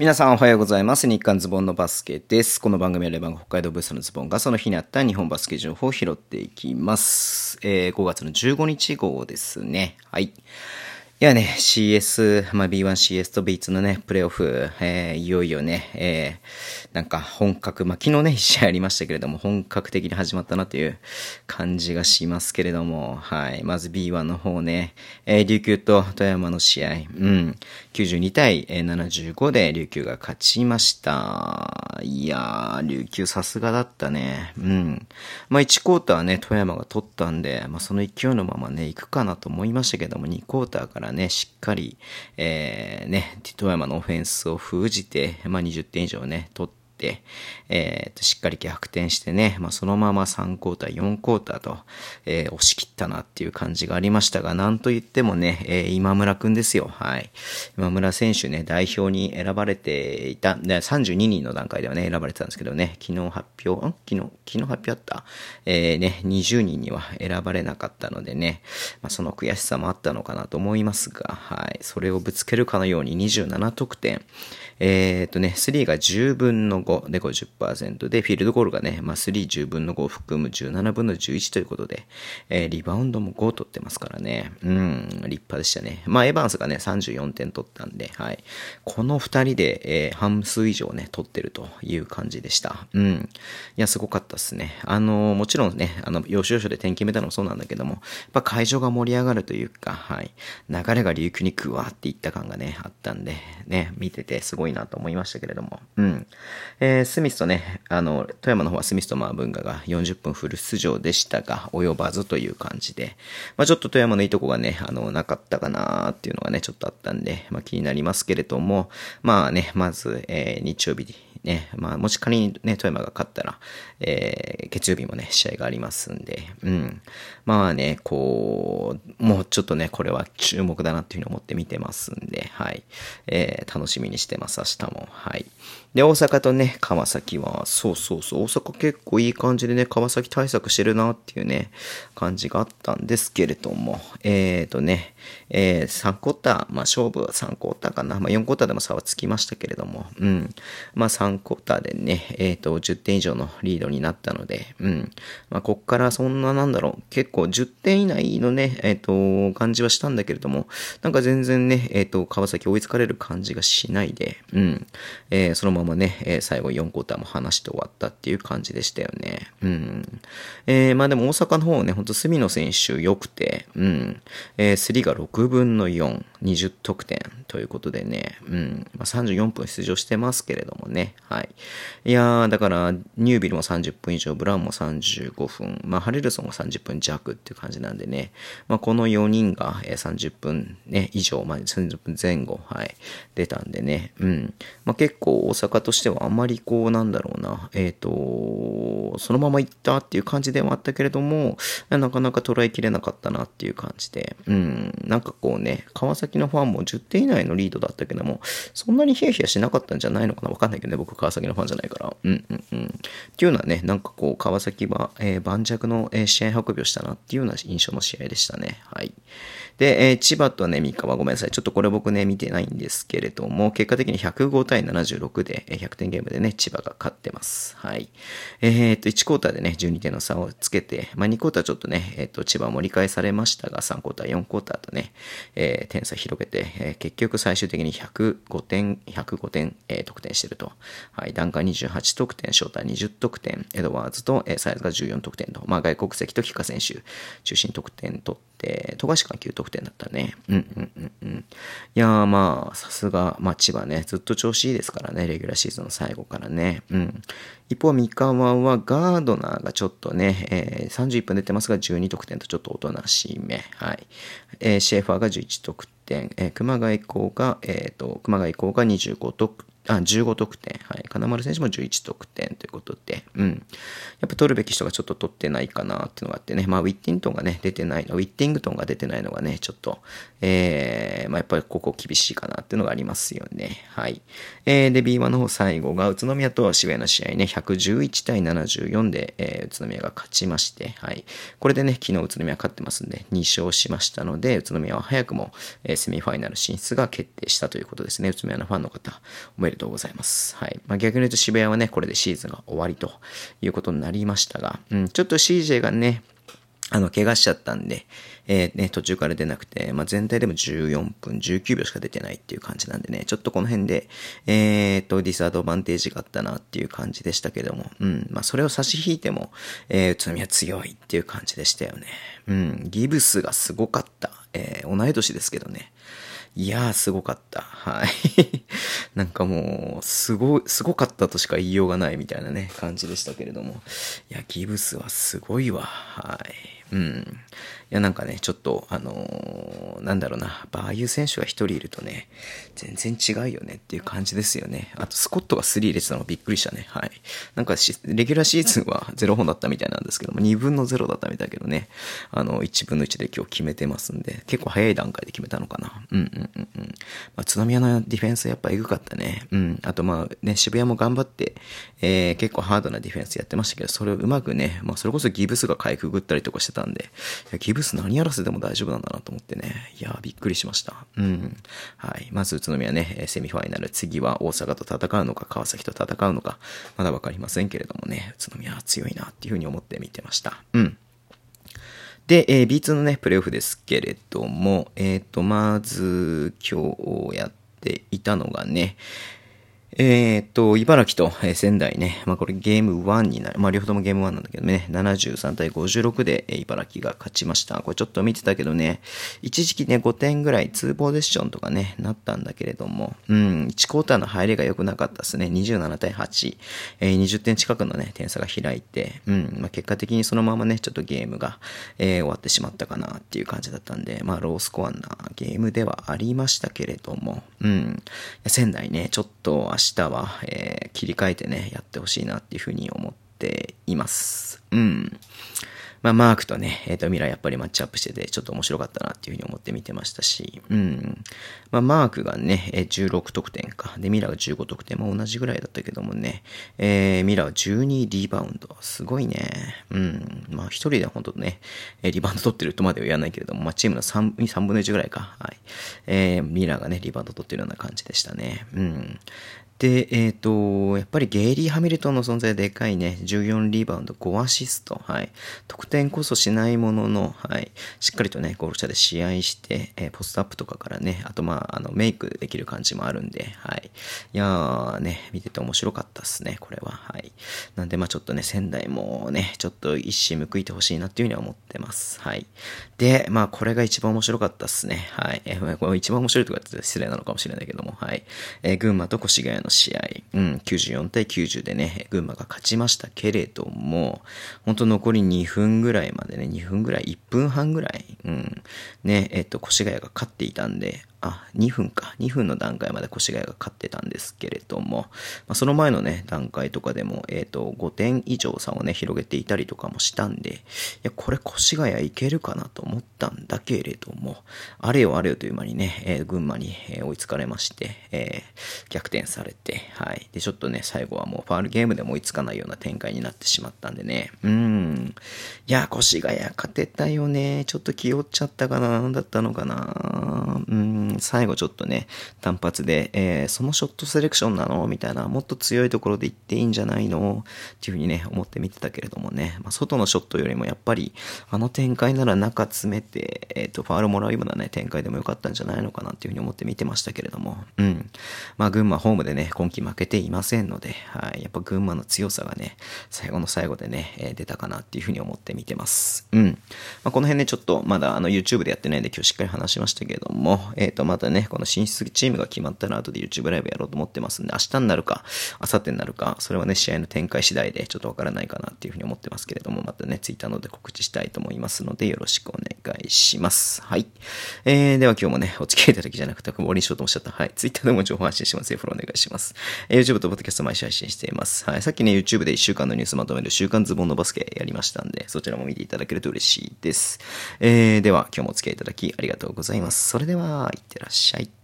皆さんおはようございます。日刊ズボンのバスケです。この番組はレバン北海道ブースのズボンがその日にあった日本バスケ情報を拾っていきます。えー5月の15日号ですね。はい。いやね、CS、まあ、B1CS と B2 のね、プレイオフ、えーいよいよね、えーなんか本格、まあ、昨日ね、一 試合ありましたけれども、本格的に始まったなという感じがしますけれども、はい。まず B1 の方ね、えー琉球と富山の試合、うん、92対75で琉球が勝ちました。いやー、琉球さすがだったね。うん。まあ、1クォーターね、富山が取ったんで、まあ、その勢いのままね、行くかなと思いましたけども、2クォーターからね、しっかり、えー、ね、富山のオフェンスを封じて、まあ、20点以上ね、取って、えーとしっかり逆転してね、まあ、そのまま3クォーター、4クォーターと、えー押し切ったなっていう感じがありましたが、なんと言ってもね、えー今村くんですよ。はい。今村選手ね、代表に選ばれていた、で32人の段階ではね、選ばれてたんですけどね、昨日発表、昨日、昨日発表あった？えーね、20人には選ばれなかったのでね、まあ、その悔しさもあったのかなと思いますが、はい。それをぶつけるかのように27得点、えー、とね、3が10分の5で50%で、フィールドゴールがね、まあ、3、10分の5を含む17分の11ということで、えーリバウンドも5取ってますからね。うん、立派でしたね。まあ、エヴァンスがね、34点取ったんで、はい。この2人で、えー半数以上ね、取ってるという感じでした。うん。いや、すごかったですね。あの、もちろんね、あの、要所要所で点決めたのもそうなんだけども、やっぱ会場が盛り上がるというか、はい。流れが琉球にグワーっていった感がね、あったんで、ね、見ててすごいなと思いましたけれども、うん。えースミスとね、あの、富山の方はスミスとマーブンガが40分フル出場でしたが、及ばずという感じで、まあちょっと富山のいいとこがね、あの、なかったかなーっていうのがね、ちょっとあったんで、まあ気になりますけれども、まあね、まず、えー日曜日ね、まあもし仮にね、富山が勝ったら、えー月曜日もね、試合がありますんで、うん。まあね、こう、もうちょっとね、これは注目だなっていうふうに思って見てますんで、はい。えー楽しみにしてます、明日も。はい。で、大阪とね、川崎は、そうそうそう、大阪結構いい感じでね、川崎対策してるなっていうね、感じがあったんですけれども、えーとね、えー3クォーター、まあ勝負は3クォーターかな、まあ4クォーターでも差はつきましたけれども、うん。まあ3クォーターでね、えーと、10点以上のリードになったので、うん。まあこっからそんななんだろう、結構10点以内のね、えっ、と、感じはしたんだけれども、なんか全然ね、えっ、と、川崎追いつかれる感じがしないで、うん。えーそのままね、え最後4クォーターも話して終わったっていう感じでしたよね。うん。えまあでも大阪の方ね、ほんと隅野選手良くて、うん。えー、3が6分の4、20得点ということでね、うん。ま、34分出場してますけれどもね、はい。いやー、だから、ニュービルも30分以上、ブラウンも35分、まあ、ハレルソンが30分弱っていう感じなんでね、まあ、この4人が30分ね、以上、まあ、30分前後、はい、出たんでね、うん。まあ、結構大阪としてはあまりこう、なんだろうな、えっ、と、そのまま行ったっていう感じではあったけれども、なかなか捉えきれなかったなっていう感じで、うん。なんかこうね、川崎のファンも10点以内のリードだったけども、そんなにヒヤヒヤしなかったんじゃないのかな？わかんないけどね、僕川崎のファンじゃないから。うんうんうん。っていうのはね、なんかこう、川崎は、えー盤石の、え試合運びをしたなっていうような印象の試合でしたね。はい。で、えー千葉とね、三河ごめんなさい。ちょっとこれ僕ね、見てないんですけれども、結果的に105対76で、えー100点ゲームでね、千葉が勝ってます。はい。えーっと、1クォーターでね、12点の差をつけて、まあ2クォーターちょっとね、えーっと、千葉盛り返されましたが、3クォーター、4クォーターとね、えー点差広げて、えー結局最終的に105点、105点、えー得点してると。はい。ダンカー28得点、ショータ20得点、エドワーズと、えーサイズが14得点と、まあ外国籍とキカ選手、中心得点取って、富樫が9得点だったね。うんうんうんうん。いやーまあ、さすが、まあ千葉ね、ずっと調子いいですからね、レギュラーシーズンの最後からね。うん。一方、三河はガードナーがちょっとね、えー31分出てますが、12得点とちょっとおとなしめ。はい。えーシェーファーが11得点、えー熊谷高が、えっ、と、熊谷高が25得あ、15得点。はい。金丸選手も11得点ということで、うん。やっぱ取るべき人がちょっと取ってないかなっていうのがあってね。まあ、ウィッティントンがね、出てないの、ウィッティングトンが出てないのがね、ちょっと、えー、まあ、やっぱりここ厳しいかなっていうのがありますよね。はい。えー、で、B1 の方最後が宇都宮と渋谷の試合ね、111対74で、えー、宇都宮が勝ちまして、はい。これでね、昨日宇都宮勝ってますんで、2勝しましたので、宇都宮は早くも、えーセミファイナル進出が決定したということですね。宇都宮のファンの方、おめでとうございます。はい。まあ、逆に言うと渋谷はね、これでシーズンが終わりということになりなりましたが、うん、ちょっと CJ がね、あの、怪我しちゃったんで、えー、ね、途中から出なくて、まあ、全体でも14分、19秒しか出てないっていう感じなんでね、ちょっとこの辺で、えー、っと、ディスアドバンテージがあったなっていう感じでしたけども、うん、まあ、それを差し引いても、えー、宇都宮強いっていう感じでしたよね。うん、ギブスがすごかった。えー、同い年ですけどね。いやー、すごかった。はい。なんかもう、すご、すごかったとしか言いようがないみたいなね、感じでしたけれども。いや、ギブスはすごいわ。はい。うん。いや、なんかね、ちょっと、あのー、なんだろうな、バーユー選手が一人いるとね、全然違うよねっていう感じですよね。あと、スコットが3入れてたのがびっくりしたね。はい。なんかレギュラーシーズンは0本だったみたいなんですけども、2分の0だったみたいだけどね、あの、1分の1で今日決めてますんで、結構早い段階で決めたのかな。うんうんうんうん。まあ、津宮のディフェンスやっぱエグかったね。うん。あと、まあね、渋谷も頑張って、えー、結構ハードなディフェンスやってましたけど、それをうまくね、まあ、それこそギブスがかいくぐったりとかしてたんで、ギブブス何やらせても大丈夫なんだなと思ってね。いやびっくりしました。うん。はい。まず宇都宮ね、セミファイナル。次は大阪と戦うのか、川崎と戦うのか、まだわかりませんけれどもね、宇都宮は強いなっていうふうに思って見てました。うん。で、えー、B2 のね、プレイオフですけれども、えっ、ー、と、まず、今日やっていたのがね、えー、っと、茨城と、え、仙台ね。まあこれゲーム1になる。まあ両方ともゲーム1なんだけどね。73対56で、え、茨城が勝ちました。これちょっと見てたけどね。一時期ね、5点ぐらい2ポゼッションとかね、なったんだけれども。うん、1クォーターの入りが良くなかったですね。27対8。えー、20点近くのね、点差が開いて。うん、まあ結果的にそのままね、ちょっとゲームが、えー、終わってしまったかなっていう感じだったんで。まあロースコアなゲームではありましたけれども。うん。仙台ね、ちょっと明日は、えー、切り替えてね、やってほしいなっていうふうに思っています。うん。まあ、マークとね、えっ、ー、と、ミラやっぱりマッチアップしてて、ちょっと面白かったなっていうふうに思って見てましたし、うん。まあ、マークがね、16得点か。で、ミラーが15得点。まあ、同じぐらいだったけどもね、えー、ミラーは12リバウンド。すごいね。うん。まあ、一人で本当ね、リバウンド取ってるとまでは言わないけれども、まあ、チームの 3, 3分の1ぐらいか。はい。えー、ミラがね、リバウンド取ってるような感じでしたね。うん。で、えっ、ー、と、やっぱりゲイリー・ハミルトンの存在でかいね。14リバウンド、5アシスト。はい。得点こそしないものの、はい。しっかりとね、ゴール下で試合して、えー、ポストアップとかからね、あとまあ、あの、メイクできる感じもあるんで、はい。いやーね、見てて面白かったっすね、これは。はい。なんでまあちょっとね、仙台もね、ちょっと一矢報いてほしいなっていうふうには思ってます。はい。で、まあこれが一番面白かったっすね。はい。えー、これ一番面白いとかって失礼なのかもしれないけども、はい。えー、群馬と越谷の試合、うん、94対90でね、群馬が勝ちましたけれども、本当残り2分ぐらいまでね、2分ぐらい、1分半ぐらい、うん、ね、えっと、越谷が勝っていたんで、あ、2分か。2分の段階まで越谷が勝ってたんですけれども、まあ、その前のね、段階とかでも、えっ、ー、と、5点以上差をね、広げていたりとかもしたんで、いや、これ越谷いけるかなと思ったんだけれども、あれよあれよという間にね、えー、群馬に、え追いつかれまして、え、逆転されて、はい。で、ちょっとね、最後はもうファールゲームでも追いつかないような展開になってしまったんでね、うん。いや、越谷勝てたよね。ちょっと気負っちゃったかな。なんだったのかな。うん。最後ちょっとね、単発で、えー、そのショットセレクションなの？みたいな、もっと強いところで行っていいんじゃないの？っていうふうにね、思って見てたけれどもね、まあ、外のショットよりもやっぱり、あの展開なら中詰めて、えっ、ー、と、ファールもらうようなね、展開でもよかったんじゃないのかなっていうふうに思って見てましたけれども、うん。まあ、群馬ホームでね、今季負けていませんので、はい、やっぱ群馬の強さがね、最後の最後でね、えー、出たかなっていうふうに思って見てます。うん。まあ、この辺ね、ちょっとまだあの YouTube でやってないんで今日しっかり話しましたけれども、え、ー、と、またね、この進出チームが決まったら後で YouTube ライブやろうと思ってますんで、明日になるか、明後日になるか、それはね、試合の展開次第でちょっとわからないかなっていうふうに思ってますけれども、またね、Twitter ので告知したいと思いますので、よろしくお願いします。はい。えー、では今日もね、お付き合いいただきじゃなくて、終わりにしようと思っちゃった。はい。Twitter でも情報発信しますよ。フォローお願いします。えー、YouTube と Podcast 毎週配信しています。はい。さっきね、YouTube で1週間のニュースまとめる週刊ズボンのバスケやりましたんで、そちらも見ていただけると嬉しいです。えー、では、今日もお付き合いいただきありがとうございます。それでは、ってらっしゃい。